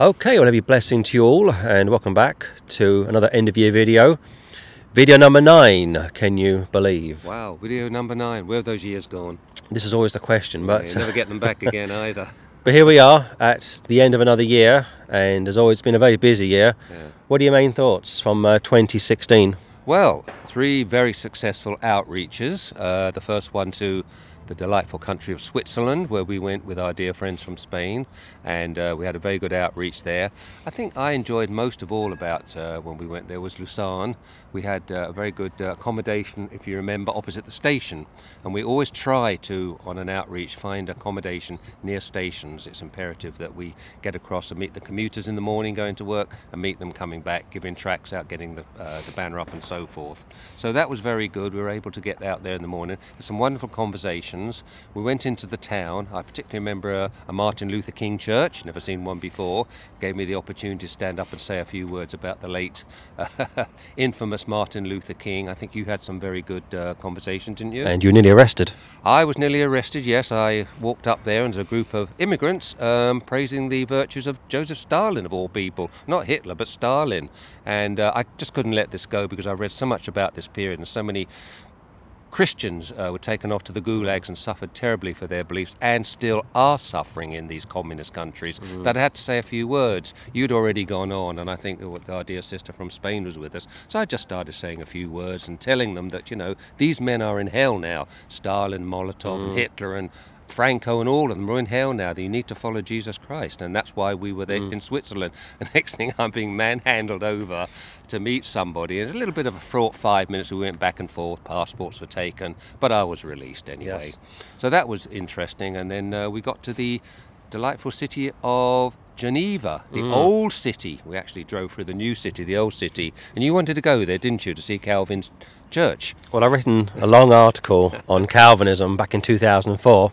Okay, well, every blessing to you all, and welcome back to another end of year video. Video number nine, can you believe? Wow, video number nine. Where have those years gone? This is always the question, but Yeah, you never get them back again either. but here we are at the end of another year, and as always, been a very busy year. Yeah. What are your main thoughts from uh, 2016? Well, three very successful outreaches. Uh, the first one to the delightful country of Switzerland, where we went with our dear friends from Spain, and uh, we had a very good outreach there. I think I enjoyed most of all about uh, when we went there was Lucerne. We had uh, a very good uh, accommodation, if you remember, opposite the station, and we always try to, on an outreach, find accommodation near stations. It's imperative that we get across and meet the commuters in the morning going to work, and meet them coming back, giving tracks out, getting the, uh, the banner up, and so forth. So that was very good. We were able to get out there in the morning. There's some wonderful We went into the town. I particularly remember a, a Martin Luther King church, never seen one before. Gave me the opportunity to stand up and say a few words about the late infamous Martin Luther King. I think you had some very good uh, conversation, didn't you? And you were nearly arrested. I was nearly arrested, yes. I walked up there and there's a group of immigrants um, praising the virtues of Joseph Stalin, of all people. Not Hitler, but Stalin. And uh, I just couldn't let this go because I read so much about this period and so many Christians uh, were taken off to the gulags and suffered terribly for their beliefs and still are suffering in these communist countries that I had to say a few words. You'd already gone on, and I think our dear sister from Spain was with us. So I just started saying a few words and telling them that, you know, these men are in hell now Stalin, Molotov, and Hitler, and Franco and all of them are in hell now. That you need to follow Jesus Christ, and that's why we were there in Switzerland. The next thing, I'm being manhandled over to meet somebody. It's a little bit of a fraught five minutes. We went back and forth. Passports were taken, but I was released anyway. Yes. So that was interesting. And then uh, we got to the delightful city of Geneva, the old city. We actually drove through the new city, the old city, and you wanted to go there, didn't you, to see Calvin's church? Well, I've written a long article on Calvinism back in 2004,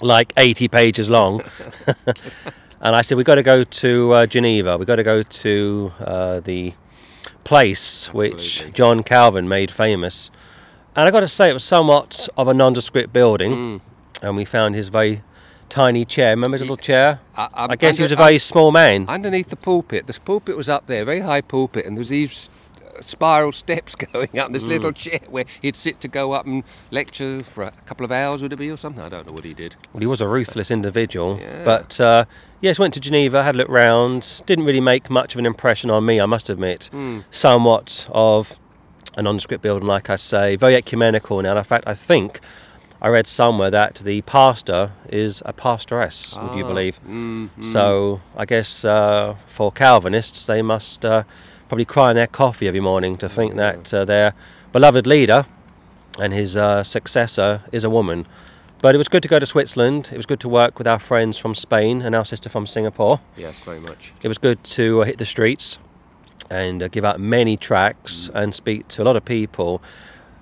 like 80 pages long. and I said, we've got to go to uh, Geneva. We've got to go to uh, the place which John Calvin made famous. And i got to say, it was somewhat of a nondescript building. And we found his very tiny chair. Remember his little chair? I- I'm I guess he was a under- very small man. Underneath the pulpit, this pulpit was up there, very high pulpit, and there was these spiral steps going up. This little chair where he'd sit to go up and lecture for a couple of hours, would it be, or something? I don't know what he did. Well, he was a ruthless individual. Yeah. But uh, yes, went to Geneva, had a look round. Didn't really make much of an impression on me, I must admit. Somewhat of a nondescript building, like I say, very ecumenical now. In fact, I think I read somewhere that the pastor is a pastoress, would you Ah, believe? mm, So I guess uh, for Calvinists, they must uh, probably crying their coffee every morning to think that uh, their beloved leader and his uh, successor is a woman. But it was good to go to Switzerland. It was good to work with our friends from Spain and our sister from Singapore. Yes, very much. It was good to uh, hit the streets and uh, give out many tracts and speak to a lot of people.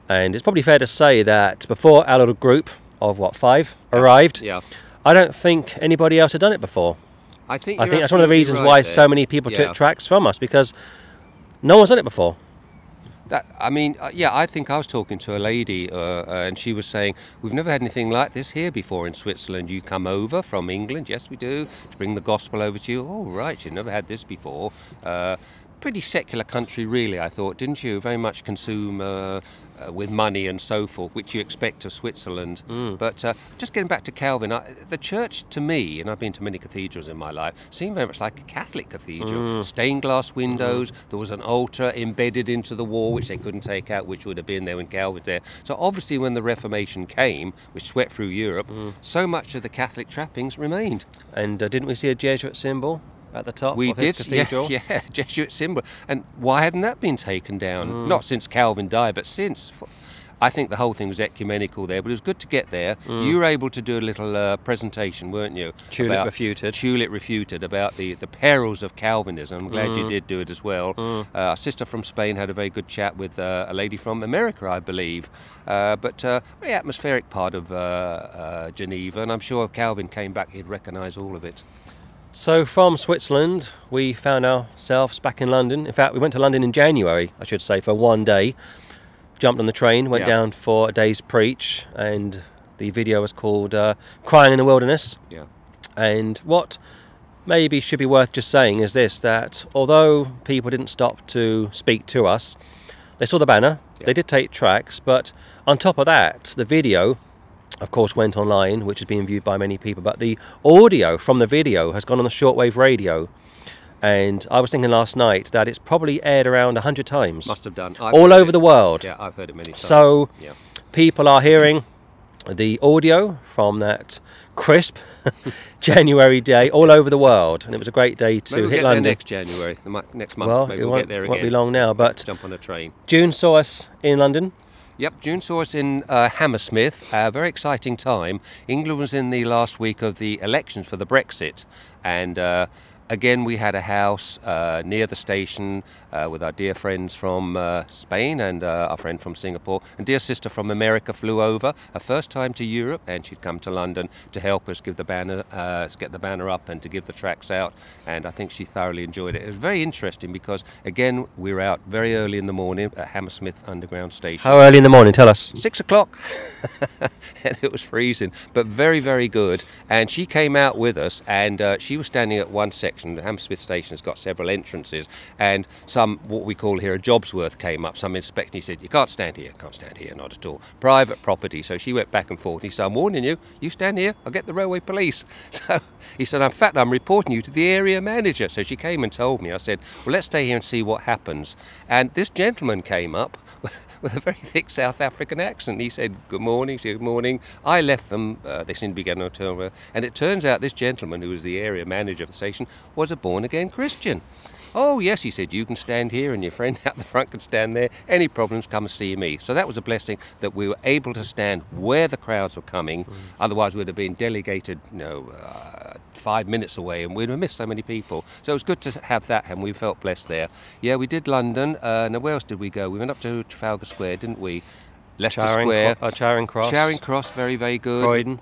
And it's probably fair to say that before our little group of what five arrived, Yeah. I don't think anybody else had done it before. I think I think that's one of the reasons right why there. so many people Yeah. took tracks from us because no one's done it before. That, I mean, uh, yeah, I think I was talking to a lady, uh, uh, and she was saying, "We've never had anything like this here before in Switzerland. You come over from England, yes, we do, to bring the gospel over to you. Oh, right, you've never had this before. Uh, pretty secular country, really. I thought, didn't you? Very much consume." Uh, uh, with money and so forth, which you expect of Switzerland. But uh, just getting back to Calvin, I, the church to me, and I've been to many cathedrals in my life, seemed very much like a Catholic cathedral. Stained glass windows, there was an altar embedded into the wall, which they couldn't take out, which would have been there when Calvin was there. So obviously, when the Reformation came, which swept through Europe, so much of the Catholic trappings remained. And uh, didn't we see a Jesuit symbol at the top We of did, yeah, cathedral? yeah, Jesuit symbol. And why hadn't that been taken down? Not since Calvin died, but since. I think the whole thing was ecumenical there, but it was good to get there. You were able to do a little uh, presentation, weren't you? Tulip about- refuted. Tulip refuted about the, the perils of Calvinism. I'm glad you did do it as well. Uh, our sister from Spain had a very good chat with uh, a lady from America, I believe. Uh, but uh, very atmospheric part of uh, uh, Geneva, and I'm sure if Calvin came back, he'd recognise all of it. So from Switzerland, we found ourselves back in London. In fact, we went to London in January, I should say, for one day. Jumped on the train, went Yeah. down for a day's preach, and the video was called uh, "Crying in the Wilderness." Yeah. And what maybe should be worth just saying is this that although people didn't stop to speak to us, they saw the banner, Yeah. they did take tracks, but on top of that, the video, of course, went online, which is being viewed by many people, but the audio from the video has gone on the shortwave radio. And I was thinking last night that it's probably aired around 100 times Must have done. I've all over it. the world. Yeah, I've heard it many times. So- yeah. People are hearing the audio from that crisp January day all over the world. And it was a great day to we'll hit London. next January, next month. well, maybe it we'll won't, get there won't be long now, but Jump on a train. June saw us in London. Yep, June saw us in uh, Hammersmith. A very exciting time. England was in the last week of the elections for the Brexit, and uh, again we had a house uh, near the station uh, with our dear friends from uh, Spain and uh, our friend from Singapore, and dear sister from America flew over. Her first time to Europe, and she'd come to London to help us give the banner, uh, get the banner up, and to give the tracks out. And I think she thoroughly enjoyed it. It was very interesting because again we were out very early in the morning at Hammersmith Underground Station How early in the morning? Tell us. six o'clock and it was freezing but very very good and she came out with us and uh, she was standing at one section the hammersmith station has got several entrances and some what we call here a jobsworth came up. Some inspector he said you can't stand here. Can't stand here not at all. Private property. So she went back and forth. He said i'm warning you. You stand here i'll get the railway police. So he said in fact i'm reporting you to the area manager. So she came and told me. I said well let's stay here and see what happens. And this gentleman came up with a very thick South African accent. He said, Good morning, she said, good morning. I left them, uh, they seemed to be getting on turn with And it turns out this gentleman, who was the area manager of the station, was a born again Christian. Oh, yes, he said, you can stand here and your friend out the front can stand there. Any problems, come and see me. So that was a blessing that we were able to stand where the crowds were coming. Otherwise, we'd have been delegated, you know, uh, five minutes away and we'd have missed so many people. So it was good to have that and we felt blessed there. Yeah, we did London. Uh, now, where else did we go? We went up to Trafalgar Square, didn't we? Leicester Charing, Square. Cro- uh, Charing Cross. Charing Cross, very, very good. Croydon.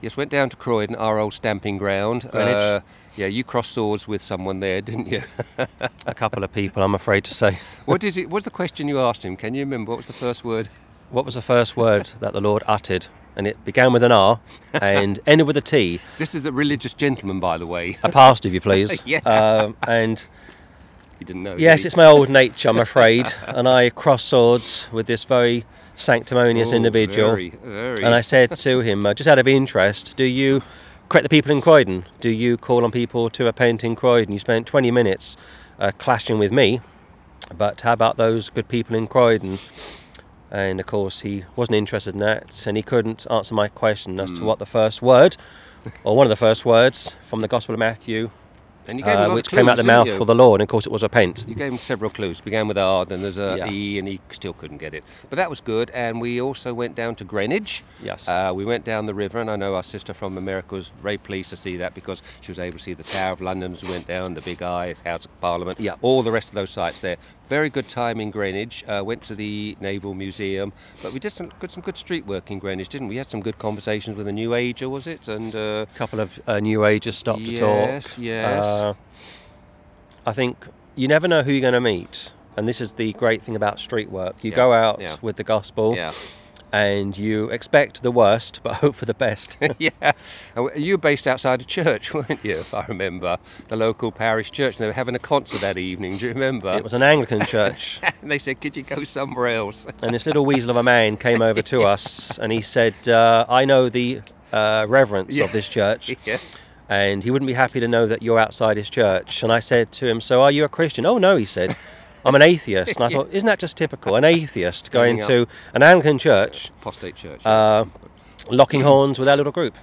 Yes, went down to Croydon, our old stamping ground. Greenwich. Uh, yeah, you crossed swords with someone there, didn't you? A couple of people, I'm afraid to say. what is it? What's the question you asked him? Can you remember? What was the first word? What was the first word that the Lord uttered? And it began with an R and ended with a T. This is a religious gentleman, by the way. A past, if you please. Yeah. Um, and You didn't know. yes, did it's my old nature, I'm afraid. and I crossed swords with this very sanctimonious individual. Very, very. And I said to him, uh, just out of interest, do you correct the people in Croydon? Do you call on people to repent in Croydon? You spent 20 minutes uh, clashing with me, but how about those good people in Croydon? And of course, he wasn't interested in that, and he couldn't answer my question as Hmm. to what the first word, or one of the first words from the Gospel of Matthew, and you gave him a uh, which came out the mouth didn't the law, and of course, it was repent. You gave him several clues. Began with R, then there's a Yeah. E, and he still couldn't get it. But that was good. And we also went down to Greenwich. Yes. Uh, we went down the river, and I know our sister from America was very pleased to see that because she was able to see the Tower of London as we went down, the Big Eye, House of Parliament, Yeah. all the rest of those sites there. Very good time in Greenwich. Uh, went to the Naval Museum, but we did some good some good street work in Greenwich, didn't we? We had some good conversations with a New Ager, was it? And uh, A couple of uh, New Agers stopped to talk. Yes, yes. Uh, I think you never know who you're going to meet. And this is the great thing about street work. You Yeah, go out yeah. with the gospel yeah. and you expect the worst, but hope for the best. yeah. You were based outside a church, weren't you, if I remember? The local parish church. And they were having a concert that evening, do you remember? it was an Anglican church. and they said, could you go somewhere else? and this little weasel of a man came over to us and he said, uh, I know the uh, reverence of this church. yeah. And he wouldn't be happy to know that you're outside his church. And I said to him, So are you a Christian? Oh, no, he said. I'm an atheist. And I thought, Isn't that just typical? An atheist going to an Anglican church, Apostate church. uh, locking horns with our little group.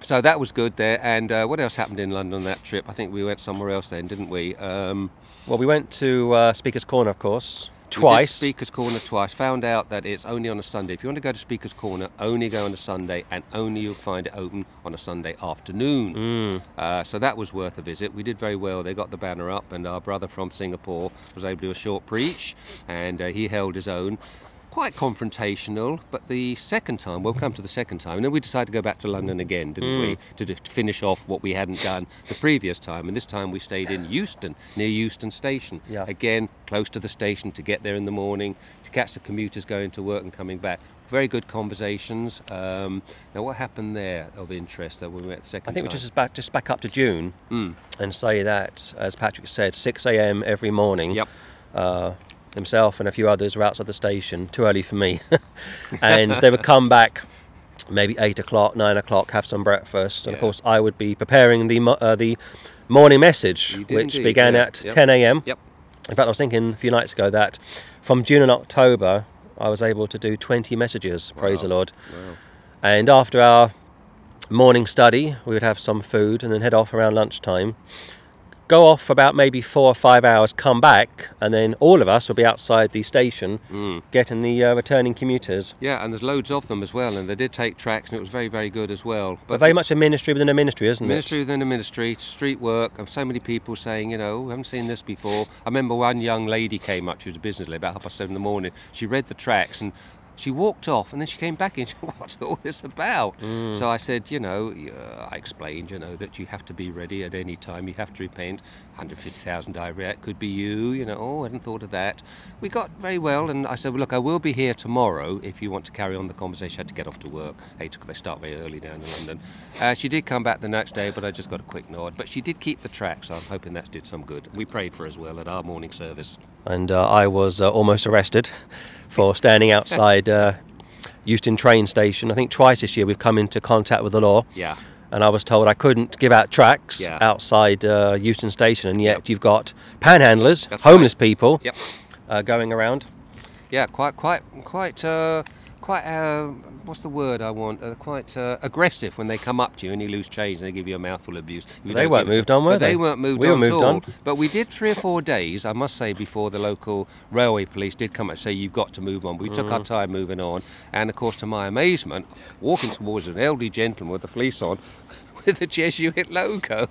so that was good there. And uh, what else happened in London on that trip? I think we went somewhere else then, didn't we? Um, Well, we went to uh, Speaker's Corner, of course, twice. Speaker's Corner twice. Found out that it's only on a Sunday. If you want to go to Speaker's Corner, only go on a Sunday, and only you'll find it open on a Sunday afternoon. Mm. Uh, so that was worth a visit. We did very well. They got the banner up, and our brother from Singapore was able to do a short preach, and uh, he held his own. Quite confrontational. But the second time, we'll come to the second time, and then we decided to go back to London again, didn't we, to, to finish off what we hadn't done the previous time. And this time we stayed in Euston, near Euston Station. Yeah. Again, close to the station to get there in the morning, to catch the commuters going to work and coming back. Very good conversations. Um, now, what happened there of interest that we met the second I think we time? just back just back up to June Mm. and say that, as Patrick said, 6 a.m. every morning. Yep. Uh, himself and a few others were outside the station. Too early for me, and they would come back maybe eight o'clock, nine o'clock, have some breakfast, and of course I would be preparing the uh, the morning message, which indeed, began yeah. at Yep. 10 a.m. Yep. In fact, I was thinking a few nights ago that from June and October, I was able to do 20 messages. Praise the Lord. Wow. And after our morning study, we would have some food and then head off around lunchtime. Go off for about maybe four or five hours, come back, and then all of us will be outside the station Mm. getting the uh, returning commuters. Yeah, and there's loads of them as well, and they did take tracks, and it was very, very good as well. But very much a ministry within a ministry, isn't it? Ministry within a ministry, street work, and so many people saying, you know, we haven't seen this before. I remember one young lady came up, she was a business lady, about half past seven in the morning. She read the tracks and she walked off and then she came back and she said, what's all this about? So I said, you know, uh, I explained, you know, that you have to be ready at any time, you have to repent. 150,000 diarrhea, it could be you, you know, oh, I hadn't thought of that. We got very well, and I said, well, look, I will be here tomorrow if you want to carry on the conversation. I had to get off to work. Eight o'clock, they start very early down in London. Uh, she did come back the next day, but I just got a quick nod. But she did keep the track, so I'm hoping that did some good. We prayed for her as well at our morning service. And uh, I was uh, almost arrested for standing outside uh, Euston train station. I think twice this year we've come into contact with the law. Yeah. and I was told I couldn't give out tracts Yeah. outside uh, Euston Station, and yet Yep. you've got panhandlers, That's homeless people, Yep. uh, going around. Yeah, quite, quite, quite, uh, quite. Uh, what's the word I want? Uh, quite uh, aggressive when they come up to you and you lose change and they give you a mouthful of abuse. They weren't give it to- moved on, were but they? They weren't moved We on moved at all. on. But we did three or four days, I must say, before the local railway police did come and say you've got to move on. We took Mm. our time moving on, and of course, to my amazement, walking towards an elderly gentleman with a fleece on. With the Jesuit logo,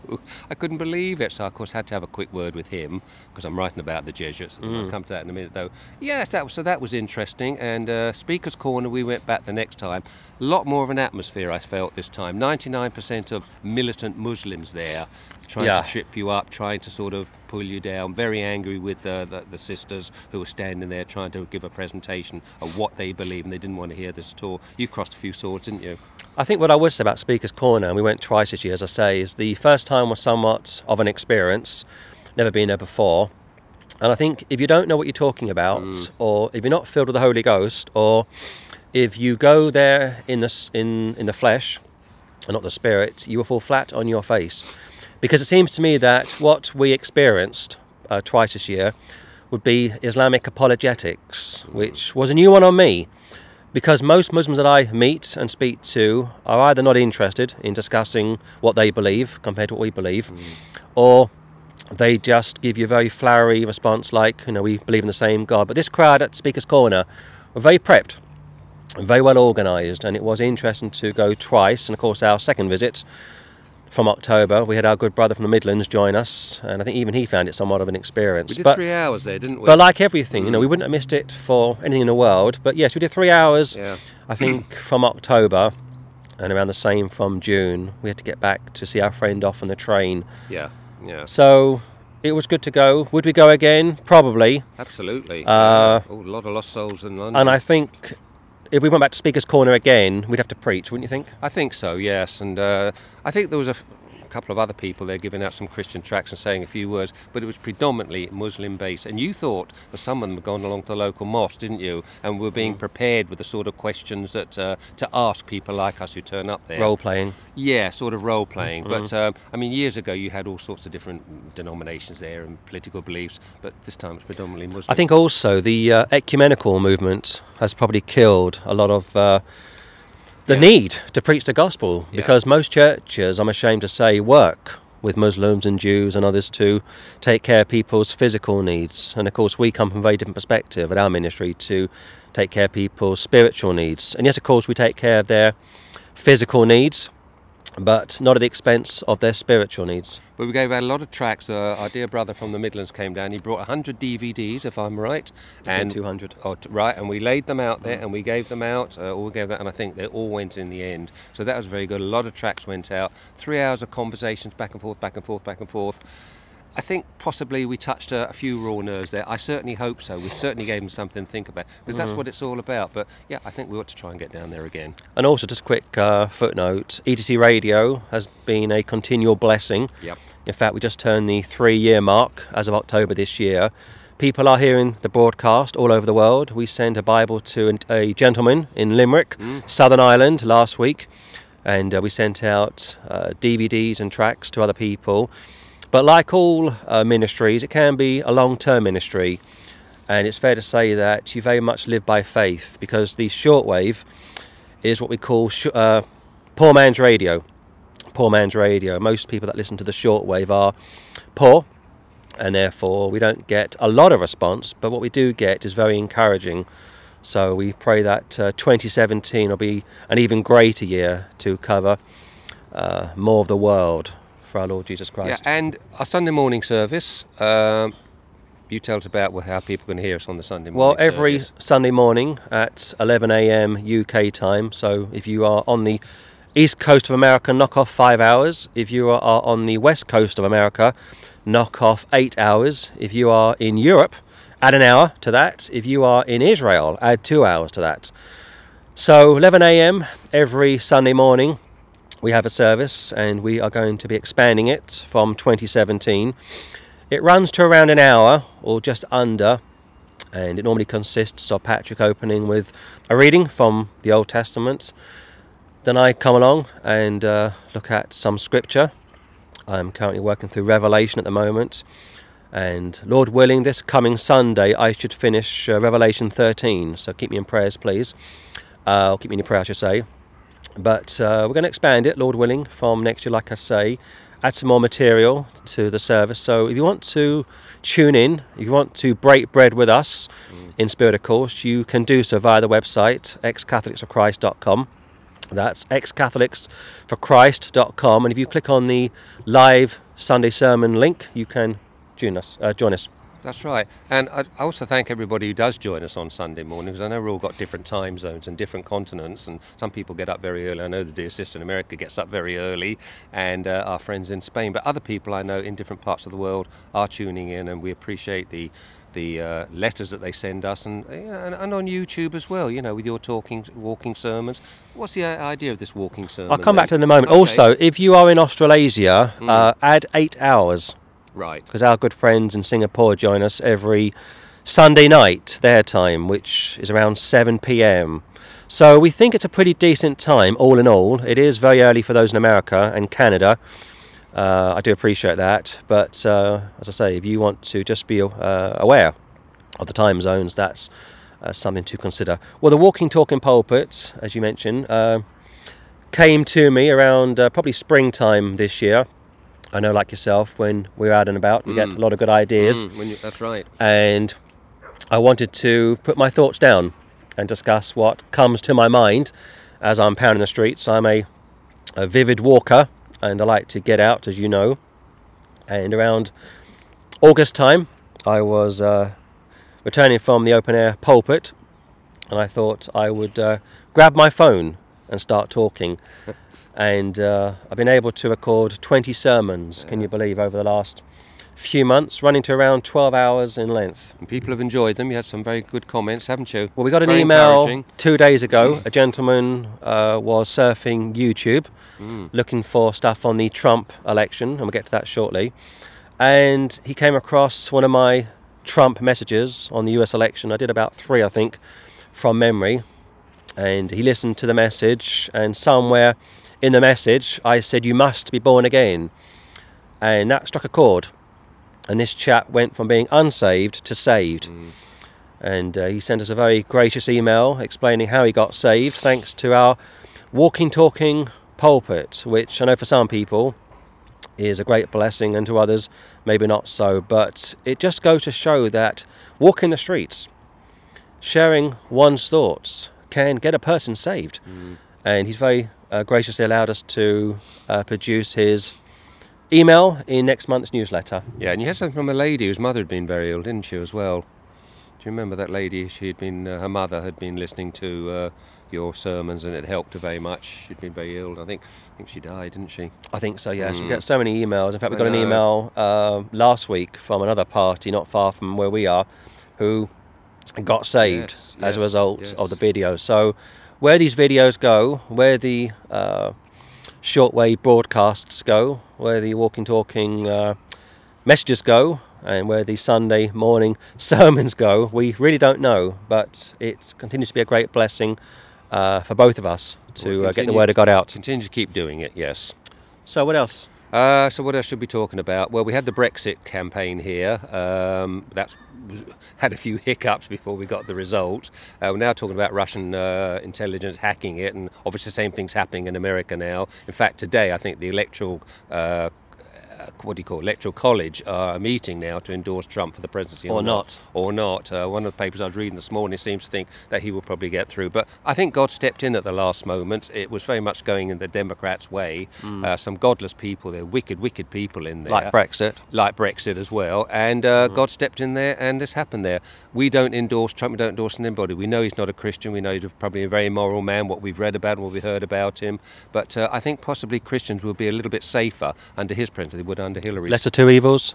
I couldn't believe it. So I, of course, had to have a quick word with him because I'm writing about the Jesuits. Mm. I'll come to that in a minute, though. Yes, that was so. That was interesting. And uh, Speaker's Corner, we went back the next time. A lot more of an atmosphere I felt this time. 99% of militant Muslims there, trying Yeah. to trip you up, trying to sort of pull you down. Very angry with uh, the, the sisters who were standing there trying to give a presentation of what they believe, and they didn't want to hear this at all. You crossed a few swords, didn't you? I think what I would say about Speaker's Corner, and we went twice this year, as I say, is the first time was somewhat of an experience, never been there before. And I think if you don't know what you're talking about, or if you're not filled with the Holy Ghost, or if you go there in the in in the flesh, and not the spirit, you will fall flat on your face. Because it seems to me that what we experienced uh, twice this year would be Islamic apologetics, which was a new one on me. Because most Muslims that I meet and speak to are either not interested in discussing what they believe compared to what we believe, hmm. or they just give you a very flowery response like, you know, we believe in the same God. But this crowd at Speaker's Corner were very prepped, very well organised, and it was interesting to go twice. And of course, our second visit from October, we had our good brother from the Midlands join us, and I think even he found it somewhat of an experience. We did but, three hours there, didn't we? but like everything, you know, we wouldn't have missed it for anything in the world. But yes, we did three hours. yeah. I think from October, and around the same from June, we had to get back to see our friend off on the train. Yeah. Yeah. So it was good to go. Would we go again? Probably. Absolutely. Uh. Oh, a lot of lost souls in London. And I think if we went back to Speaker's Corner again, we'd have to preach, wouldn't you think? I think so, yes. And uh, I think there was a f- couple of other people there giving out some Christian tracts and saying a few words, but it was predominantly Muslim based. And you thought that some of them had gone along to the local mosque, didn't you? And were being prepared with the sort of questions that uh, to ask people like us who turn up there. Role playing. Yeah, sort of role playing. But um, I mean, years ago you had all sorts of different denominations there and political beliefs, but this time it's predominantly Muslim. I think also the uh, ecumenical movement has probably killed a lot of uh, the Yeah. need to preach the gospel Yeah. because most churches, I'm ashamed to say, work with Muslims and Jews and others to take care of people's physical needs. And of course, we come from a very different perspective at our ministry to take care of people's spiritual needs. And yes, of course, we take care of their physical needs. But not at the expense of their spiritual needs. But we gave out a lot of tracks. Uh, our dear brother from the Midlands came down. He brought 100 DVDs, if I'm right. And 200. Oh, t- right, and we laid them out there and we gave them out. Uh, all gave out, and I think they all went in the end. So that was very good. A lot of tracks went out. Three hours of conversations back and forth, back and forth, back and forth. I think possibly we touched a, a few raw nerves there. I certainly hope so. We certainly gave them something to think about because that's what it's all about. But yeah, I think we ought to try and get down there again. And also, just a quick uh, footnote ETC Radio has been a continual blessing. Yep. In fact, we just turned the three year mark as of October this year. People are hearing the broadcast all over the world. We sent a Bible to a gentleman in Limerick, Southern Ireland, last week, and uh, we sent out uh, DVDs and tracks to other people. But like all uh, ministries, it can be a long term ministry, and it's fair to say that you very much live by faith because the shortwave is what we call uh, poor man's radio poor man's radio. Most people that listen to the shortwave are poor, and therefore we don't get a lot of response. But what we do get is very encouraging. So we pray that uh, 2017 will be an even greater year to cover uh, more of the world for our Lord Jesus Christ. Yeah, and our Sunday morning service. Um, you tell us about how people can hear us on the Sunday morning. Well, every service. Sunday morning at 11 a.m. UK time. So if you are on the east coast of America, knock off five hours. If you are on the west coast of America, knock off eight hours. If you are in Europe, add an hour to that. If you are in Israel, add two hours to that. So 11 a.m. every Sunday morning, we have a service, and we are going to be expanding it from 2017. It runs to around an hour or just under, and it normally consists of Patrick opening with a reading from the Old Testament. Then I come along and uh, look at some scripture. I'm currently working through Revelation at the moment, and Lord willing, this coming Sunday I should finish uh, Revelation 13. So keep me in prayers, please. Uh, keep me in prayer, I should say. But uh, we're going to expand it, Lord willing, from next year, like I say, add some more material to the service. So if you want to tune in, if you want to break bread with us in spirit, of course, you can do so via the website, ex-catholicsforchrist.com. That's ex-catholicsforchrist.com. And if you click on the live Sunday sermon link, you can join us. Uh, join us. That's right. And I I also thank everybody who does join us on Sunday morning because I know we've all got different time zones and different continents, and some people get up very early. I know the dear sister in America gets up very early, and uh, our friends in Spain. But other people I know in different parts of the world are tuning in, and we appreciate the the uh, letters that they send us, and, and and on YouTube as well. You know, with your talking walking sermons. What's the uh, idea of this walking sermon? I'll come back to it in a moment. Okay. Mm. Also, if you are in Australasia, uh, add eight hours right. because our good friends in Singapore join us every Sunday night, their time, which is around 7 pm. So we think it's a pretty decent time, all in all. It is very early for those in America and Canada. Uh, I do appreciate that. But uh, as I say, if you want to just be uh, aware of the time zones, that's uh, something to consider. Well, the walking, talking pulpit, as you mentioned, uh, came to me around uh, probably springtime this year. I know, like yourself, when we're out and about, we get a lot of good ideas Mm, when you, that's right. and I wanted to put my thoughts down and discuss what comes to my mind as I'm pounding the streets. I'm a, a vivid walker and I like to get out, as you know. And around August time, I was uh, returning from the open air pulpit and I thought I would uh, grab my phone and start talking. and uh, I've been able to record 20 sermons, can you believe, over the last few months, running to around 12 hours in length. And people have enjoyed them. You had some very good comments, haven't you? Well, we got an Very email two days ago. A gentleman uh, was surfing YouTube looking for stuff on the Trump election, and we'll get to that shortly. And he came across one of my Trump messages on the US election. I did about three, I think, from memory. And he listened to the message, and somewhere in the message, I said, You must be born again. And that struck a chord. And this chap went from being unsaved to saved. And uh, he sent us a very gracious email explaining how he got saved thanks to our walking talking pulpit which i know for some people is a great blessing and to others maybe not so. But it just goes to show that walking the streets sharing one's thoughts can get a person saved and he's very uh, graciously allowed us to uh, produce his email in next month's newsletter. Yeah, and you had something from a lady whose mother had been very ill, didn't she, as well? Do you remember that lady? She had been, uh, her mother had been listening to uh, your sermons, and it helped her very much. She'd been very ill. I think, I think she died, didn't she? I think so, yes. We Mm. get so many emails. In fact, we got an email uh, last week from another party not far from where we are who got saved Yes, as a yes, result of the video. So, where these videos go, where the uh, shortwave broadcasts go, where the walking, talking uh, messages go, and where the Sunday morning sermons go, we really don't know. But it continues to be a great blessing uh, for both of us to We'll uh, get the word of God out. Continue to keep doing it, yes. So, what else? Uh, so what else should we be talking about? Well, we had the Brexit campaign here. Um, that's had a few hiccups before we got the result. Uh, we're now talking about Russian uh, intelligence hacking it, and obviously the same thing's happening in America now. In fact, today I think the electoral. Uh, uh, what do you call it? electoral college are meeting now to endorse Trump for the presidency Or not. or not. Uh, one of the papers I was reading this morning seems to think that he will probably get through. But I think God stepped in at the last moment. It was very much going in the Democrats' way. Uh, some godless people, they're wicked, wicked people in there. Like Brexit. Like Brexit as well. And uh, God stepped in there and this happened there. We don't endorse Trump, we don't endorse anybody. We know he's not a Christian. We know he's probably a very immoral man, what we've read about and what we've heard about him. But uh, I think possibly Christians will be a little bit safer under his presidency would under Hillary's. Lesser two evils.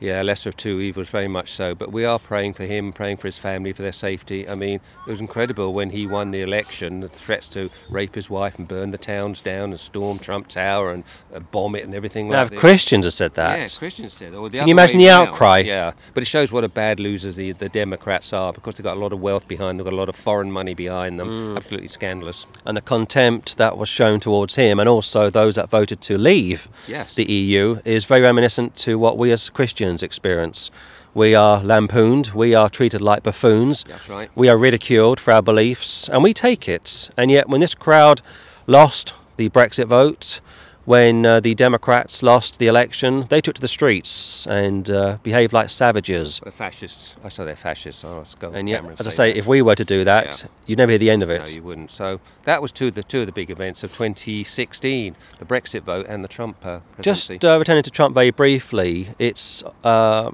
Yeah, lesser of two evils, very much so. But we are praying for him, praying for his family, for their safety. I mean, it was incredible when he won the election, the threats to rape his wife and burn the towns down and storm Trump Tower and uh, bomb it and everything Now, like that. Christians have said that, Yeah, Christians said. Or the Can you imagine the outcry? Yeah, but it shows what a bad losers the, the Democrats are because they've got a lot of wealth behind them, they've got a lot of foreign money behind them. Mm. Absolutely scandalous. and the contempt that was shown towards him, and also those that voted to leave Yes. the EU, is very reminiscent to what we as Christians experience. We are lampooned, we are treated like buffoons, right. we are ridiculed for our beliefs, and we take it. And yet, when this crowd lost the Brexit vote, when uh, the Democrats lost the election, they took to the streets and uh, behaved like savages. They're fascists. I say they're fascists. And yet, as I say say, that. if we were to do that, Yeah. you'd never hear the end of it. No, you wouldn't. So that was two of the two of the big events of 2016: the Brexit vote and the Trump uh, presidency. Just uh, returning to Trump very briefly, it's uh,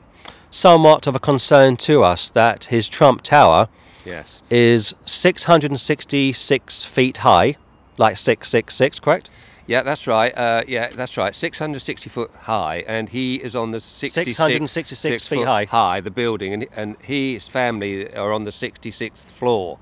somewhat of a concern to us that his Trump Tower yes, is 666 feet high, like 666, correct? Yeah, that's right. Uh, yeah, that's right. 660 foot high, and he is on the 66, 666 six feet high. High, the building, and and he, his family are on the 66th floor.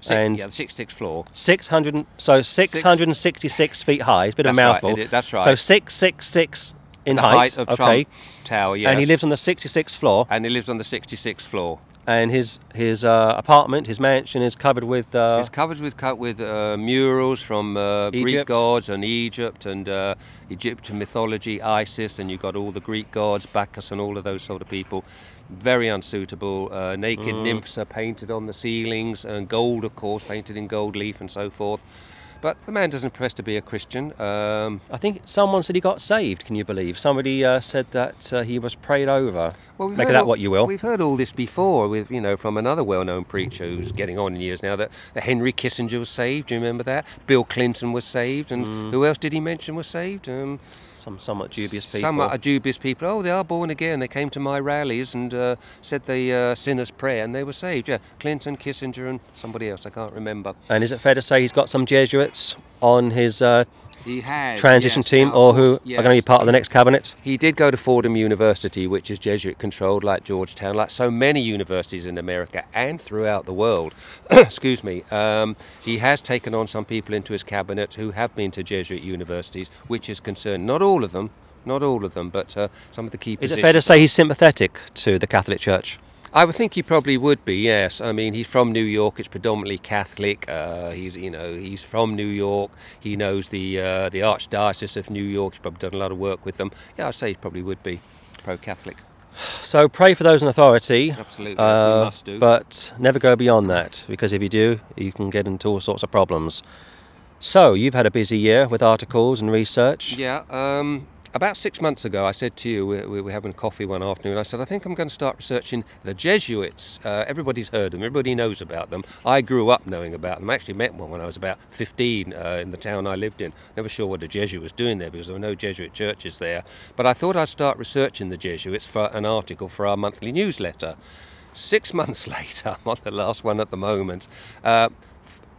Si- And- yeah, the 66th floor. 600, so 666 feet high. It's a bit of a That's right, mouthful. that's right. So 666 in the height. height of okay. Trump Tower. Yes, And he lives on the 66th floor, and he lives on the 66th floor. And his his uh, apartment, his mansion, is covered with. Uh, It's covered with cut with uh, murals from uh, Greek gods and Egypt and uh, Egyptian mythology, Isis, and you've got all the Greek gods, Bacchus, and all of those sort of people. Very unsuitable. Uh, naked Mm. nymphs are painted on the ceilings, and gold, of course, painted in gold leaf and so forth. But the man doesn't profess to be a Christian. Um, I think someone said he got saved. Can you believe? Somebody uh, said that uh, he was prayed over. Well, Make that all- what you will. We've heard all this before, with you know, from another well-known preacher who's getting on in years now. That, that Henry Kissinger was saved. Do you remember that? Bill Clinton was saved, and Mm. who else did he mention was saved? Um, Some somewhat dubious people. Some are dubious people. Oh, they are born again. They came to my rallies and uh, said the uh, sinner's prayer, and they were saved. Yeah, Clinton, Kissinger, and somebody else. I can't remember. And is it fair to say he's got some Jesuits on his uh, Transition yes, team, or who course, are going to be part of the next cabinet? He did go to Fordham University, which is Jesuit controlled, like Georgetown, like so many universities in America and throughout the world. Excuse me. Um, he has taken on some people into his cabinet who have been to Jesuit universities, which is concerned. Not all of them, not all of them, but uh, some of the key Is positions. it fair to say he's sympathetic to the Catholic Church? I would think he probably would be. Yes, I mean he's from New York. It's predominantly Catholic. Uh, he's you know he's from New York. He knows the uh, the Archdiocese of New York. He's probably done a lot of work with them. Yeah, I'd say he probably would be pro-Catholic. So pray for those in authority. Absolutely, uh, must do. But never go beyond that, because if you do, you can get into all sorts of problems. So you've had a busy year with articles and research. Yeah, um, about six months ago, I said to you, we, we were having coffee one afternoon, I said, I think I'm going to start researching the Jesuits. Uh, everybody's heard them, everybody knows about them. I grew up knowing about them. I actually met one when I was about 15 uh, in the town I lived in. Never sure what a Jesuit was doing there because there were no Jesuit churches there. But I thought I'd start researching the Jesuits for an article for our monthly newsletter. Six months later, I'm on the last one at the moment. Uh,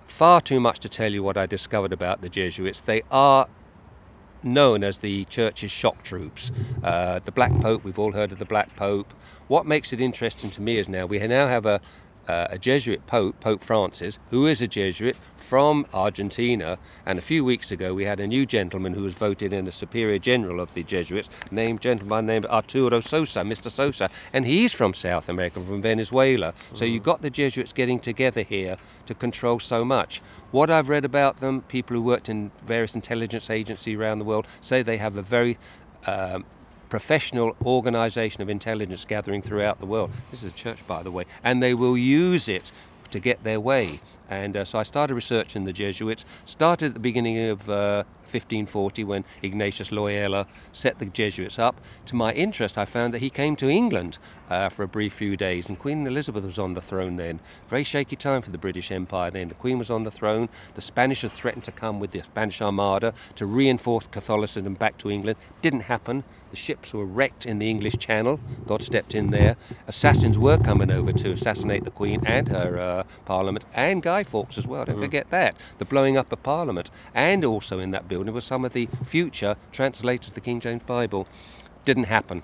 far too much to tell you what I discovered about the Jesuits. They are known as the church's shock troops. Uh, the Black Pope, we've all heard of the Black Pope. What makes it interesting to me is now we now have a, uh, a Jesuit Pope, Pope Francis, who is a Jesuit from Argentina. And a few weeks ago, we had a new gentleman who was voted in the Superior General of the Jesuits, named gentleman named Arturo Sosa, Mr. Sosa, and he's from South America, from Venezuela. Mm. So you've got the Jesuits getting together here to control so much. What I've read about them, people who worked in various intelligence agencies around the world say they have a very um, professional organization of intelligence gathering throughout the world. This is a church, by the way, and they will use it to get their way. And uh, so I started researching the Jesuits, started at the beginning of uh, 1540 when Ignatius Loyola set the Jesuits up. To my interest, I found that he came to England uh, for a brief few days, and Queen Elizabeth was on the throne then. Very shaky time for the British Empire then. The Queen was on the throne. The Spanish had threatened to come with the Spanish Armada to reinforce Catholicism back to England. Didn't happen. The ships were wrecked in the English Channel. God stepped in there. Assassins were coming over to assassinate the Queen and her uh, Parliament, and Guy Fawkes as well. Don't mm. forget that. The blowing up of Parliament, and also in that building was some of the future translators of the King James Bible. Didn't happen.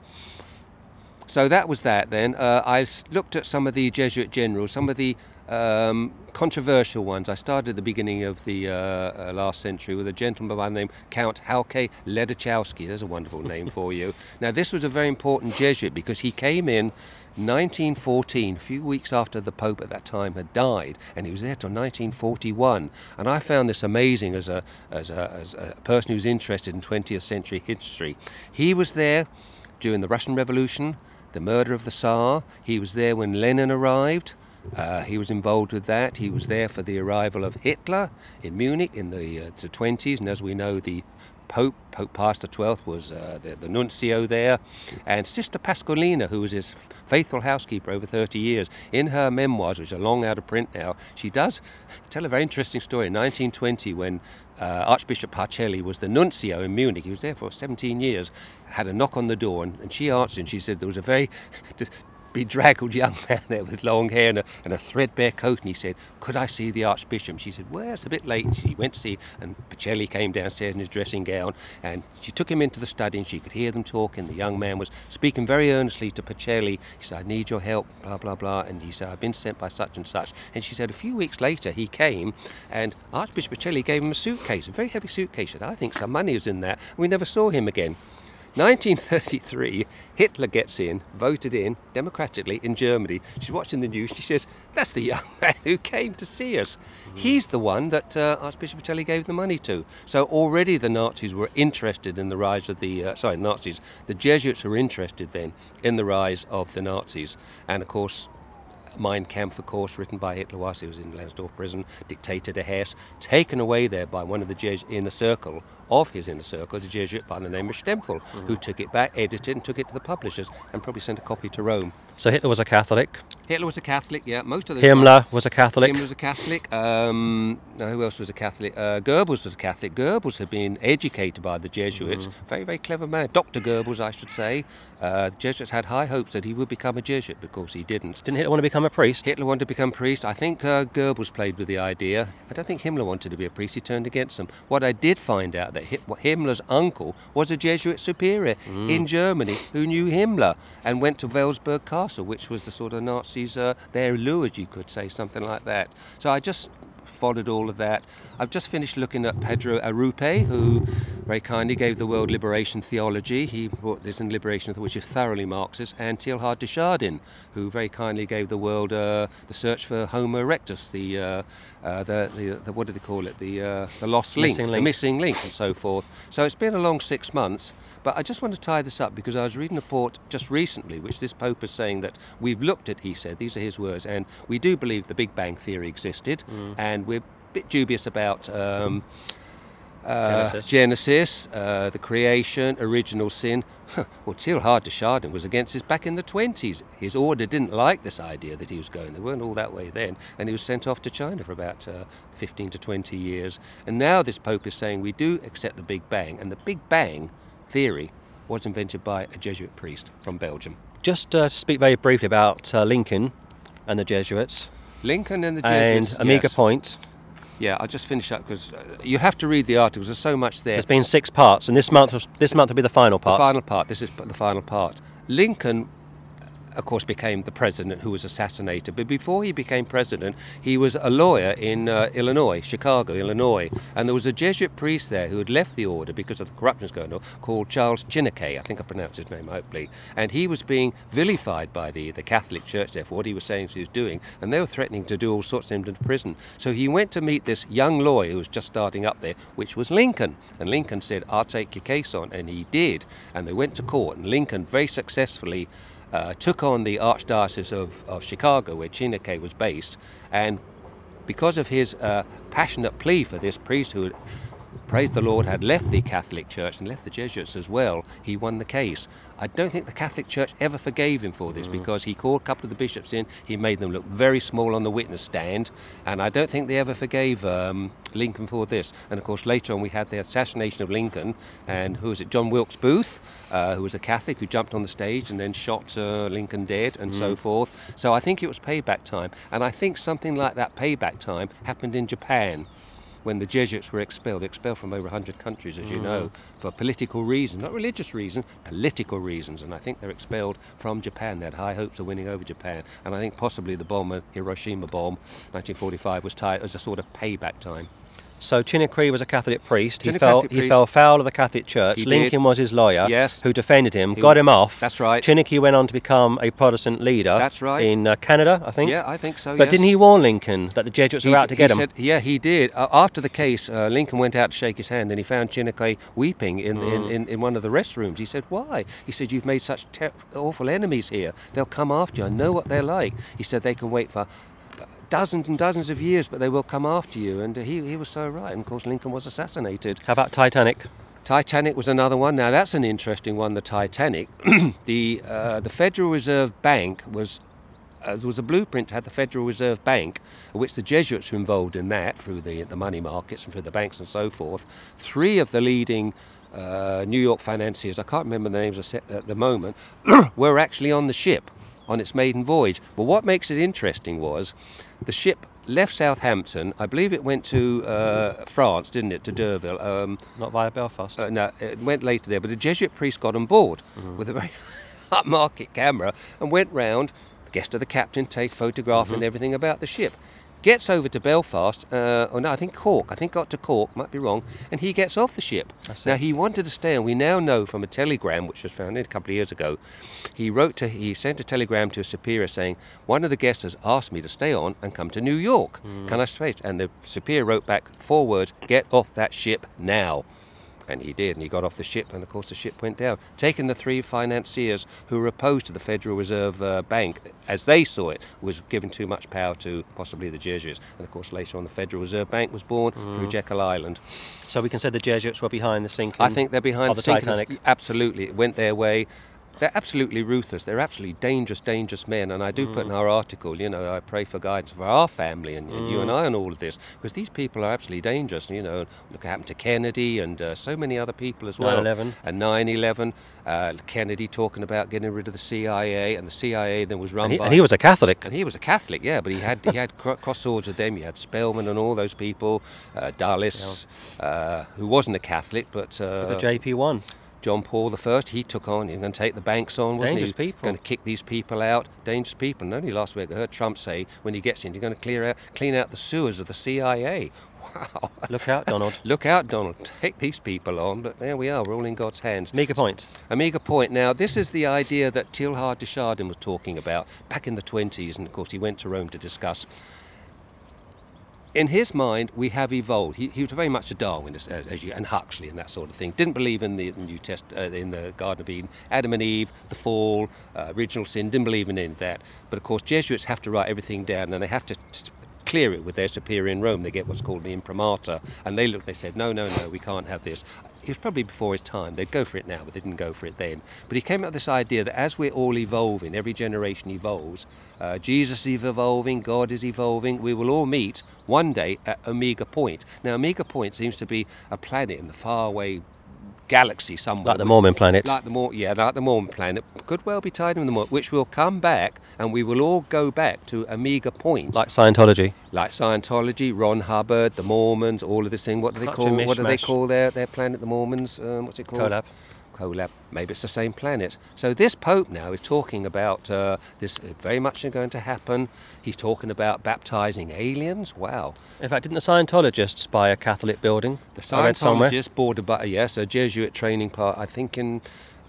So that was that then. Uh, I looked at some of the Jesuit generals, some of the um, controversial ones. I started at the beginning of the uh, uh, last century with a gentleman by the name Count Hauke Ledochowski. There's a wonderful name for you. Now, this was a very important Jesuit because he came in 1914, a few weeks after the Pope at that time had died, and he was there till 1941. And I found this amazing as a, as a, as a person who's interested in 20th century history. He was there during the Russian Revolution, the murder of the Tsar. He was there when Lenin arrived. Uh, he was involved with that. He was there for the arrival of Hitler in Munich in the, uh, the 20s, and as we know, the Pope, Pope Pius XII, was uh, the, the, nuncio there, and Sister Pasqualina, who was his faithful housekeeper over 30 years, in her memoirs, which are long out of print now, she does tell a very interesting story. In 1920, when uh, Archbishop Pacelli was the nuncio in Munich. He was there for 17 years. Had a knock on the door, and, and she answered, and she said there was a very bedraggled young man there with long hair and a, and a, threadbare coat, and he said, "Could I see the Archbishop?" She said, "Well, it's a bit late." She went to see, and Pacelli came downstairs in his dressing gown, and she took him into the study, and she could hear them talking. The young man was speaking very earnestly to Pacelli. He said, "I need your help," blah blah blah, and he said, "I've been sent by such and such." And she said, a few weeks later, he came, and Archbishop Pacelli gave him a suitcase, a very heavy suitcase. Said, "I think some money was in that." We never saw him again. 1933, Hitler gets in, voted in democratically in Germany. She's watching the news. She says, That's the young man who came to see us. Mm-hmm. He's the one that uh, Archbishop Pacelli gave the money to. So already the Nazis were interested in the rise of the, uh, sorry, Nazis, the Jesuits were interested then in the rise of the Nazis. And of course, Mein Kampf, of course, written by Hitler whilst he was in Lansdorf prison, dictator de Hess, taken away there by one of the Jes- inner circle of his inner circle, a Jesuit by the name of Stempfle, mm-hmm. who took it back, edited, and took it to the publishers, and probably sent a copy to Rome. So Hitler was a Catholic. Hitler was a Catholic. Yeah, most of the Himmler was a Catholic. Himmler was a Catholic. Um, now, who else was a Catholic? Uh, Goebbels was a Catholic. Goebbels had been educated by the Jesuits. Mm-hmm. Very, very clever man. Dr. Goebbels, I should say. Uh, Jesuits had high hopes that he would become a Jesuit because he didn't. Didn't Hitler want to become a priest? Hitler wanted to become a priest. I think uh, Goebbels played with the idea. I don't think Himmler wanted to be a priest. He turned against them. What I did find out that Himmler's uncle was a Jesuit superior mm. in Germany who knew Himmler and went to Wewelsburg Castle, which was the sort of Nazis uh, their lures, you could say, something like that. So I just followed all of that. I've just finished looking at Pedro Arrupe, who very kindly gave the world liberation theology. He brought this in Liberation, which is thoroughly Marxist, and Teilhard de Chardin, who very kindly gave the world uh, the search for Homo erectus, the, uh, uh, the, the, the, what do they call it, the, uh, the lost link, missing link, the missing link, and so forth. So it's been a long six months. But I just want to tie this up because I was reading a report just recently, which this Pope is saying that we've looked at, he said, these are his words, and we do believe the Big Bang Theory existed, mm. and we're a bit dubious about. Um, uh, Genesis. Genesis, uh, the creation, original sin. well, Teilhard de Chardin was against this back in the 20s. His order didn't like this idea that he was going. They weren't all that way then, and he was sent off to China for about uh, 15 to 20 years. And now this Pope is saying we do accept the Big Bang, and the Big Bang theory was invented by a Jesuit priest from Belgium. Just uh, to speak very briefly about uh, Lincoln and the Jesuits Lincoln and the Jesuits. and. Amiga yes. Point. Yeah, I'll just finish up because uh, you have to read the articles. There's so much there. There's been six parts, and this month this month will be the final part. The final part. This is the final part. Lincoln, of course, became the president who was assassinated. But before he became president, he was a lawyer in uh, Illinois, Chicago, Illinois. And there was a Jesuit priest there who had left the order because of the corruption was going on, called Charles Chiniquy. I think I pronounced his name hopefully. And he was being vilified by the, the Catholic Church there for what he was saying he was doing. And they were threatening to do all sorts of things into prison. So he went to meet this young lawyer who was just starting up there, which was Lincoln. And Lincoln said, I'll take your case on. And he did. And they went to court. And Lincoln very successfully uh, took on the Archdiocese of, of Chicago, where Chiniquy was based, and because of his uh, passionate plea for this priest who had, praise the Lord, had left the Catholic Church and left the Jesuits as well, he won the case. I don't think the Catholic Church ever forgave him for this because he called a couple of the bishops in, he made them look very small on the witness stand, and I don't think they ever forgave um, Lincoln for this. And of course, later on, we had the assassination of Lincoln, and who was it? John Wilkes Booth, uh, who was a Catholic who jumped on the stage and then shot uh, Lincoln dead, and so forth. So I think it was payback time, and I think something like that payback time happened in Japan when the Jesuits were expelled, expelled from over 100 countries, as you know, for political reasons, not religious reasons, political reasons. And I think they're expelled from Japan. They had high hopes of winning over Japan. And I think possibly the bomb, uh, Hiroshima bomb, 1945, was tied as a sort of payback time. So Chiniquy was a Catholic priest. He fell Catholic he fell foul of the Catholic Church. He Lincoln did. was his lawyer, Yes. who defended him, He- got him off. That's right. Chiniquy went on to become a Protestant leader. That's right. In uh, Canada, I think. Yeah, I think so. But yes. didn't he warn Lincoln that the Jesuits were out to he get him? Said, yeah, he did. Uh, after the case, uh, Lincoln went out to shake his hand and he found Chiniquy weeping in, Mm. in, in, in one of the restrooms. He said, Why? He said, You've made such ter- awful enemies here. They'll come after you. I know what they're like. He said, They can wait for dozens and dozens of years, but they will come after you. And uh, he, he was so right. And of course, Lincoln was assassinated. How about Titanic? Titanic was another one. Now that's an interesting one. The Titanic, the uh, the Federal Reserve Bank was. Uh, there was a blueprint to have the Federal Reserve Bank, which the Jesuits were involved in that through the, the money markets and through the banks and so forth. Three of the leading uh, New York financiers, I can't remember the names at the moment, were actually on the ship on its maiden voyage. But what makes it interesting was the ship left Southampton. I believe it went to uh, France, didn't it, to Derville. Um, Not via Belfast. uh, no, it went later there, but a Jesuit priest got on board with a very upmarket camera and went round, guest of the captain, take photograph and everything about the ship. Gets over to Belfast, uh, or no, I think Cork. I think got to Cork, might be wrong, and he gets off the ship. Now he wanted to stay, and we now know from a telegram which was found in a couple of years ago. He wrote to, he sent a telegram to a superior saying, "One of the guests has asked me to stay on and come to New York. Can I stay?" And the superior wrote back four words: "Get off that ship now." And he did, and he got off the ship, and of course the ship went down. Taking the three financiers who were opposed to the Federal Reserve uh, Bank, as they saw it, was giving too much power to possibly the Jesuits. And of course later on the Federal Reserve Bank was born through Jekyll Island. So we can say the Jesuits were behind the sinking. I think they're behind of the sinking Titanic. Absolutely, it went their way. They're absolutely ruthless. They're absolutely dangerous, dangerous men. And I do put in our article, you know, I pray for guidance for our family and, and you and I on all of this because these people are absolutely dangerous. You know, look what happened to Kennedy and uh, so many other people as well. 9/11. And 9/11. Uh, Kennedy talking about getting rid of the CIA, and the CIA then was run And he, by. and he was a Catholic. And he was a Catholic, yeah, but he had he had cro- cross swords with them. You had Spellman and all those people, uh, Dulles, uh, who wasn't a Catholic, but uh, the JP1. John Paul I, he took on, you're going to take the banks on, wasn't Dangerous he? people. Going to kick these people out, dangerous people. And only last week I heard Trump say when he gets in, you're going to clear out, clean out the sewers of the CIA. Wow. Look out, Donald. Look out, Donald. Take these people on. But there we are, we're all in God's hands. Mega point. Omega Point. Now, this is the idea that Teilhard de Chardin was talking about back in the 20s, and of course, he went to Rome to discuss. In his mind, we have evolved. He, he was very much a Darwinist, as, as you, and Huxley and that sort of thing. Didn't believe in the New Test, uh, in the Garden of Eden, Adam and Eve, the fall, uh, original sin. Didn't believe in any of that. But of course, Jesuits have to write everything down, and they have to clear it with their superior in Rome. They get what's called the imprimatur, and they looked. They said, no, no, no, we can't have this. It was probably before his time. They'd go for it now, but they didn't go for it then. But he came up with this idea that as we're all evolving, every generation evolves. Uh, Jesus is evolving, God is evolving. We will all meet one day at Omega Point. Now, Omega Point seems to be a planet in the faraway galaxy somewhere. Like the Mormon planet. Like the Mor- yeah, like the Mormon planet. Could well be tied in the Mormon, which will come back, and we will all go back to Omega Point. Like Scientology. Like Scientology, Ron Hubbard, the Mormons, all of this thing. What do they Such call? What do they call their their planet? The Mormons. Um, what's it called? Kolob. Maybe it's the same planet. So this Pope now is talking about uh, this very much going to happen. He's talking about baptizing aliens. Wow. In fact, didn't the Scientologists buy a Catholic building? The I read somewhere. Scientologist border, but yes, a Jesuit training part. I think in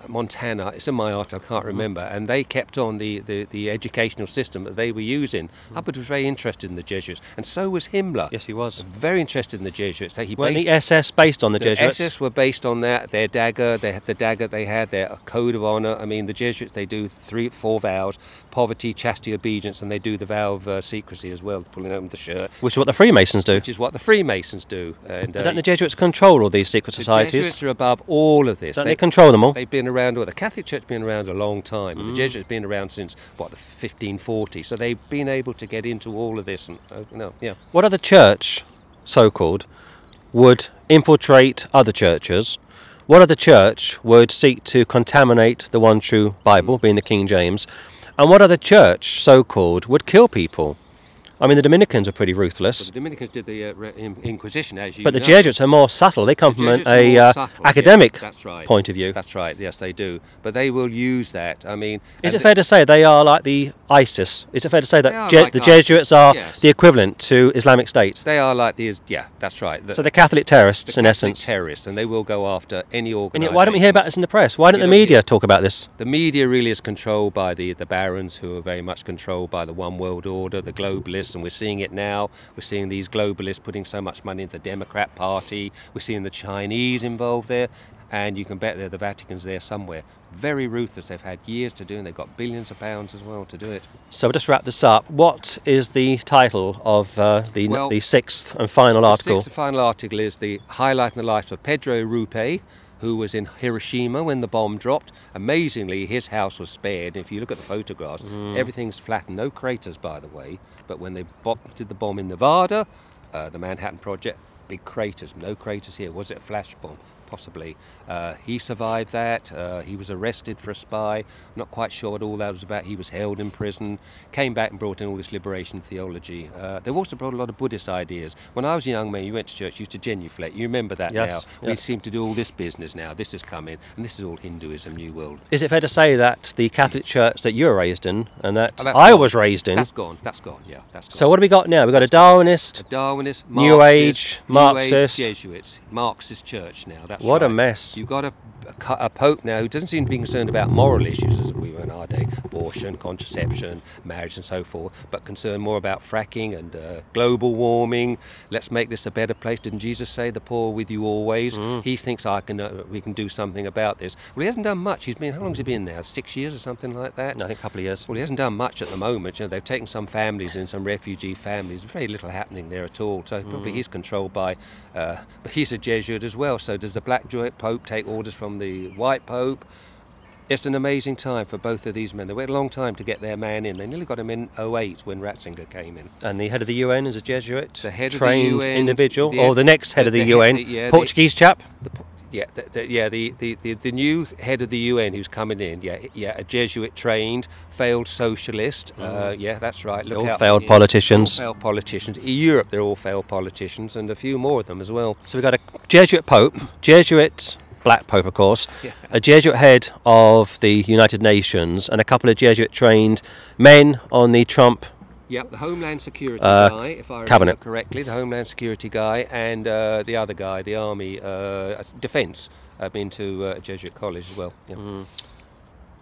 Montana. It's in my art. I Mm-hmm. can't remember. And they kept on the, the, the educational system that they were using. Hubbard was very interested in the Jesuits, and so was Himmler. Mm. Yes, he was. Very interested in the Jesuits. He Weren't the SS based on the, the Jesuits? SS were based on that. Their dagger, they had the dagger they had, their code of honor. I mean, the Jesuits they do three, four vows: poverty, chastity, obedience, and they do the vow of uh, secrecy as well, pulling open the shirt, Which is what the Freemasons do. which is what the Freemasons do. And uh, Don't the Jesuits control all these secret the societies? Jesuits are above all of this. Don't they control them all? They've been around. or the Catholic Church has been around a long time. Mm. The Jesuits have been around since what the 1540. So they've been able to get into all of this. And uh, no, yeah. What other church, so called, would infiltrate other churches? What other church would seek to contaminate the one true Bible, being the King James? And what other church, so called, would kill people? I mean, the Dominicans are pretty ruthless, the Dominicans did the uh, Inquisition, as you but the. Jesuits are more subtle. They come The from an, a uh, subtle, yes, academic that's right. point of view. That's right. Yes, they do. But they will use that. I mean, Is it the- fair to say they are like the ISIS? Is it fair to say that Je- like the ISIS, Jesuits are yes. the equivalent to Islamic State? They are like these. Yeah, that's right. The, So they're Catholic terrorists the in Catholic essence. terrorists, and they will go after any organisation. And yet, why don't we hear about this in the press? Why don't You the media talk about this? The media really is controlled by the, the barons, who are very much controlled by the one world order, the globalists, and we're seeing it now. We're seeing these globalists putting so much money into the Democrat Party. We're seeing the Chinese involved there, and you can bet that the Vatican's there somewhere. Very ruthless. They've had years to do, and they've got billions of pounds as well to do it. So we'll just wrap this up. What is the title of uh, the Well, the sixth and final article? The sixth and final article is the highlight in the life of Pedro Arrupe, who was in Hiroshima when the bomb dropped. Amazingly, his house was spared. If you look at the photographs, Mm. everything's flat, No craters, by the way. But when they did the bomb in Nevada, uh, the Manhattan Project, big craters. No craters here. Was it a flash bomb? Possibly. Uh, he survived that. Uh, he was arrested for a spy. Not quite sure what all that was about. He was held in prison. Came back and brought in all this liberation theology. Uh, they've also brought a lot of Buddhist ideas. When I was a young man, you went to church, you used to genuflect. You remember that Yes, now. We seem to do all this business now. This is coming, and this is all Hinduism, New World. Is it fair to say that the Catholic Church that you were raised in and that Oh, I gone. was raised in? That's gone. That's gone. Yeah, that's gone. So what have we got now? We've got a Darwinist. A Darwinist, New Marxist, Age, New Marxist. Age Jesuits, Marxist church now. That's What a mess. You've got a, a a pope now who doesn't seem to be concerned about moral issues as we were in our day, abortion, contraception, marriage, and so forth, but concerned more about fracking and uh, global warming. Let's make this a better place. Didn't Jesus say, "The poor with you always"? Mm. He thinks I can. Uh, we can do something about this. Well, he hasn't done much. He's been. How long's he been there? Six years or something like that. I think a couple of years. Well, he hasn't done much at the moment. You know, they've taken some families in, some refugee families. Very little happening there at all. So probably he's controlled by. Uh, but he's a Jesuit as well. So does the Black Pope take orders from the White Pope? It's an amazing time for both of these men. They waited a long time to get their man in. They nearly got him in 08 when Ratzinger came in. And the head of the UN is a Jesuit, The head of the trained UN, individual, the or the next head the- of the, the UN, the- yeah, Portuguese chap. The, yeah, the, the, yeah, the, the, the, new head of the UN who's coming in, yeah, yeah, a Jesuit trained, failed socialist, uh, yeah, that's right. Look Mm. All out, failed yeah. politicians. All failed politicians. In Europe, they're all failed politicians, and a few more of them as well. So we've got a Jesuit Pope, Jesuit Black Pope, of course, Yeah. a Jesuit head of the United Nations, and a couple of Jesuit trained men on the Trump. Yep, the Homeland Security Uh, guy, if I remember cabinet. correctly, the Homeland Security guy, and uh, the other guy, the Army uh, Defence, have been to uh, Jesuit College as well. Yeah.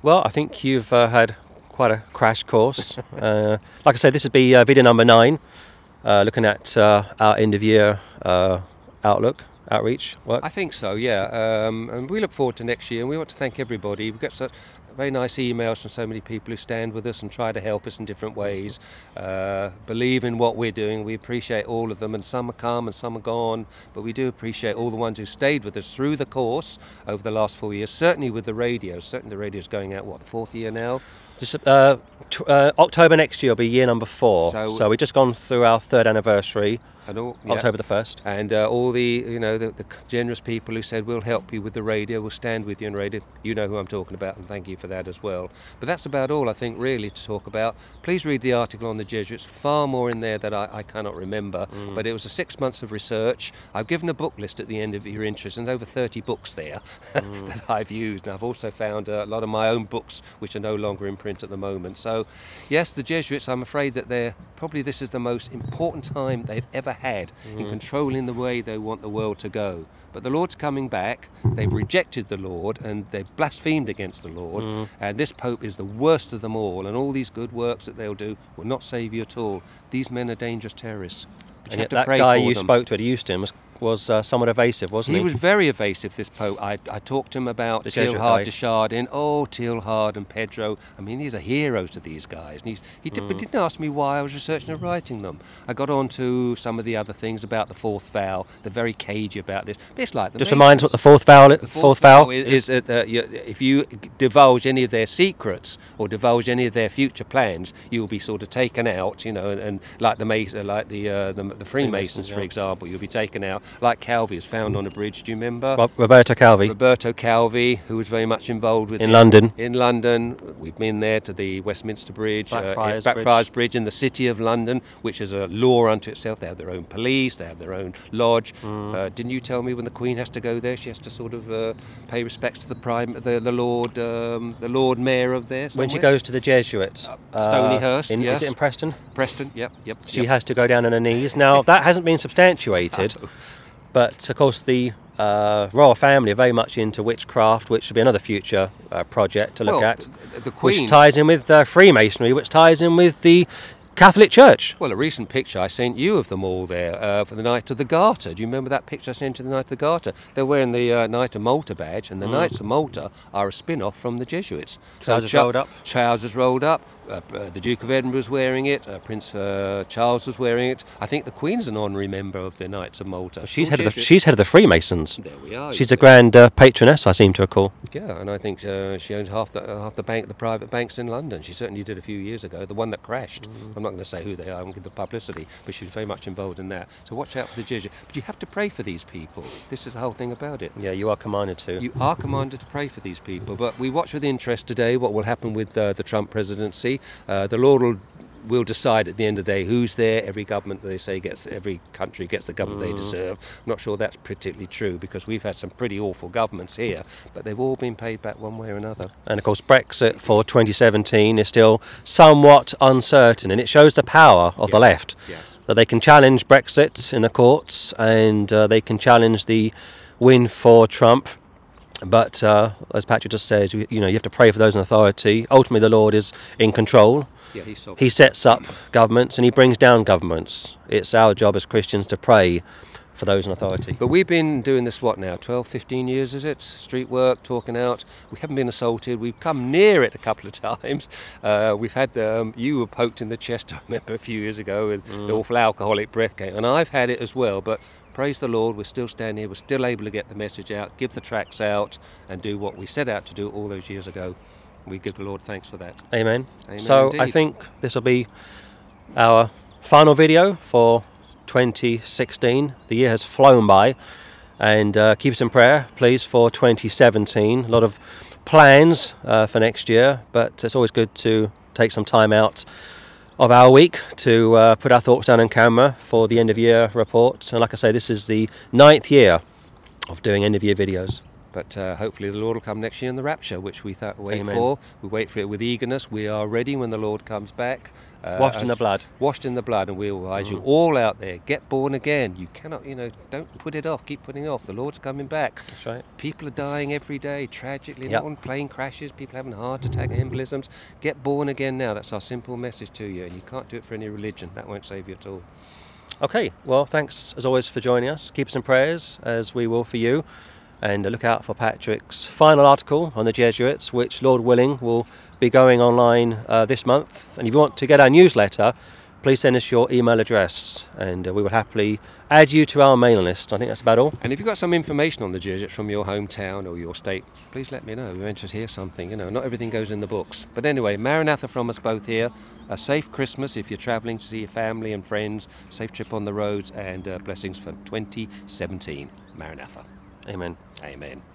Well, I think you've uh, had quite a crash course. uh, like I said, this would be uh, video number nine, uh, looking at uh, our end of year uh, outlook, outreach work. I think so, yeah. Um, and we look forward to next year, and we want to thank everybody. We've got such very nice emails from so many people who stand with us and try to help us in different ways, uh, believe in what we're doing. We appreciate all of them, and some are come and some are gone, but we do appreciate all the ones who stayed with us through the course over the last four years, certainly with the radio. Certainly the radio's going out, what, the fourth year now? Just, uh, uh, October next year will be year number four. So- So, we've just gone through our third anniversary, And all, yeah. October the 1st. And uh, all the, you know, the, the generous people who said, we'll help you with the radio, we'll stand with you in radio. You know who I'm talking about, and thank you for that as well. But that's about all, I think, really, to talk about. Please read the article on the Jesuits. Far more in there that I, I cannot remember. But it was a six months of research. I've given a book list at the end of your interest, and there's over 30 books there that I've used. And I've also found uh, a lot of my own books, which are no longer in print at the moment. So, yes, the Jesuits, I'm afraid that they're probably this is the most important time they've ever had in mm-hmm. controlling the way they want the world to go. But the Lord's coming back. They've rejected the Lord and they've blasphemed against the Lord. Mm-hmm. And this Pope is the worst of them all. And all these good works that they'll do will not save you at all. These men are dangerous terrorists. And yet that guy you them. spoke to at Euston was, was uh, somewhat evasive, wasn't He he? was very evasive, this Pope. I, I talked to him about Teilhard de Chardin. Oh, Teilhard and Pedro. I mean, these are heroes to these guys. And he's, he did, but Mm. didn't ask me why I was researching and writing them. I got on to some of the other things about the fourth vow. They're very cagey about this. But it's like Just remind us what the fourth vowel, The fourth, vowel is, is that uh, you, if you divulge any of their secrets or divulge any of their future plans, you'll be sort of taken out. You know, and, and like the like the uh, the, the Freemasons, for yeah. example, you'll be taken out. Like Calvi was found on a bridge. Do you remember? Rob- Roberto Calvi Roberto Calvi, who was very much involved with in the- London. in London. We've been there to the Westminster Bridge, uh, Blackfriars Bridge. Bridge in the City of London, which is a law unto itself. They have their own police, they have their own lodge. Mm. Uh, didn't you tell me when the Queen has to go there, she has to sort of uh, pay respects to the prime, the, the Lord, um, the Lord Mayor of there? When she goes to the Jesuits, Uh, Stonyhurst, in, yes. is it in Preston? Preston, yep, yep. She yep. has to go down on her knees. Now that hasn't been substantiated, but of course the uh, royal family are very much into witchcraft, which should be another future uh, project to look Well, at, the- the Queen. which ties in with uh, Freemasonry, which ties in with the Catholic Church. Well, a recent picture I sent you of them all there uh, for the Knight of the Garter. Do you remember that picture I sent you, of the Knight of the Garter? They're wearing the uh, Knight of Malta badge, and the Knights of Malta are a spin off from the Jesuits. Trousers Cha- rolled up. Trousers rolled up. Uh, uh, the Duke of Edinburgh's wearing it. Uh, Prince uh, Charles was wearing it. I think the Queen's an honorary member of the Knights of Malta. She's head of the she's head of the Freemasons. There we are. She's a grand uh, patroness, I seem to recall. Yeah, and I think uh, she owns half the half the bank, the private banks in London. She certainly did a few years ago. The one that crashed. I'm not going to say who they are. I won't give the publicity, but she was very much involved in that. So watch out for the Jesuit. But you have to pray for these people. This is the whole thing about it. Yeah, you are commanded to. You are commanded to pray for these people, but we watch with interest today what will happen with uh, the Trump presidency. Uh, the Lord will, will decide at the end of the day who's there. Every government, they say, gets every country gets the government they deserve. I'm not sure that's particularly true because we've had some pretty awful governments here, but they've all been paid back one way or another. And of course, Brexit for 2017 is still somewhat uncertain, and it shows the power of the left. Yes. That they can challenge Brexit in the courts and uh, they can challenge the win for Trump. But uh, as Patrick just said, you, you know, you have to pray for those in authority. Ultimately, the Lord is in control. Yeah, he's sovereign. He sets up governments and he brings down governments. It's our job as Christians to pray for those in authority. But we've been doing this, what now, 12, 15 years, is it? Street work, talking out. We haven't been assaulted. We've come near it a couple of times. Uh, we've had, um, you were poked in the chest, I remember, a few years ago with the awful alcoholic breath came. And I've had it as well. But praise the Lord, we're still standing here. We're still able to get the message out, give the tracks out, and do what we set out to do all those years ago. We give the Lord thanks for that. Amen. Amen so I think this will be our final video for 2016. The year has flown by, and uh, keep us in prayer, please, for 2017. A lot of plans uh, for next year, but it's always good to take some time out of our week to uh, put our thoughts down on camera for the end of year report. And like I say, this is the ninth year of doing end of year videos. But uh, hopefully the Lord will come next year in the rapture, which we th- wait Amen. for. We wait for it with eagerness. We are ready when the Lord comes back. Uh, Washed in the blood. Washed in the blood, and we will advise you all out there: get born again. You cannot, you know, don't put it off. Keep putting it off. The Lord's coming back. That's right. People are dying every day, tragically. Yep. On plane crashes. People having heart attack, embolisms. Get born again now. That's our simple message to you. And you can't do it for any religion. That won't save you at all. Okay, well, thanks as always for joining us. Keep us in prayers, as we will for you. And look out for Patrick's final article on the Jesuits, which, Lord willing, will be going online uh, this month. And if you want to get our newsletter, please send us your email address and uh, we will happily add you to our mailing list. I think that's about all. And if you've got some information on the Jesuits from your hometown or your state, please let me know. We're interested to hear something. You know, not everything goes in the books. But anyway, Maranatha from us both here. A safe Christmas if you're travelling to see your family and friends. Safe trip on the roads and uh, blessings for 2017. Maranatha. Amen. Amen.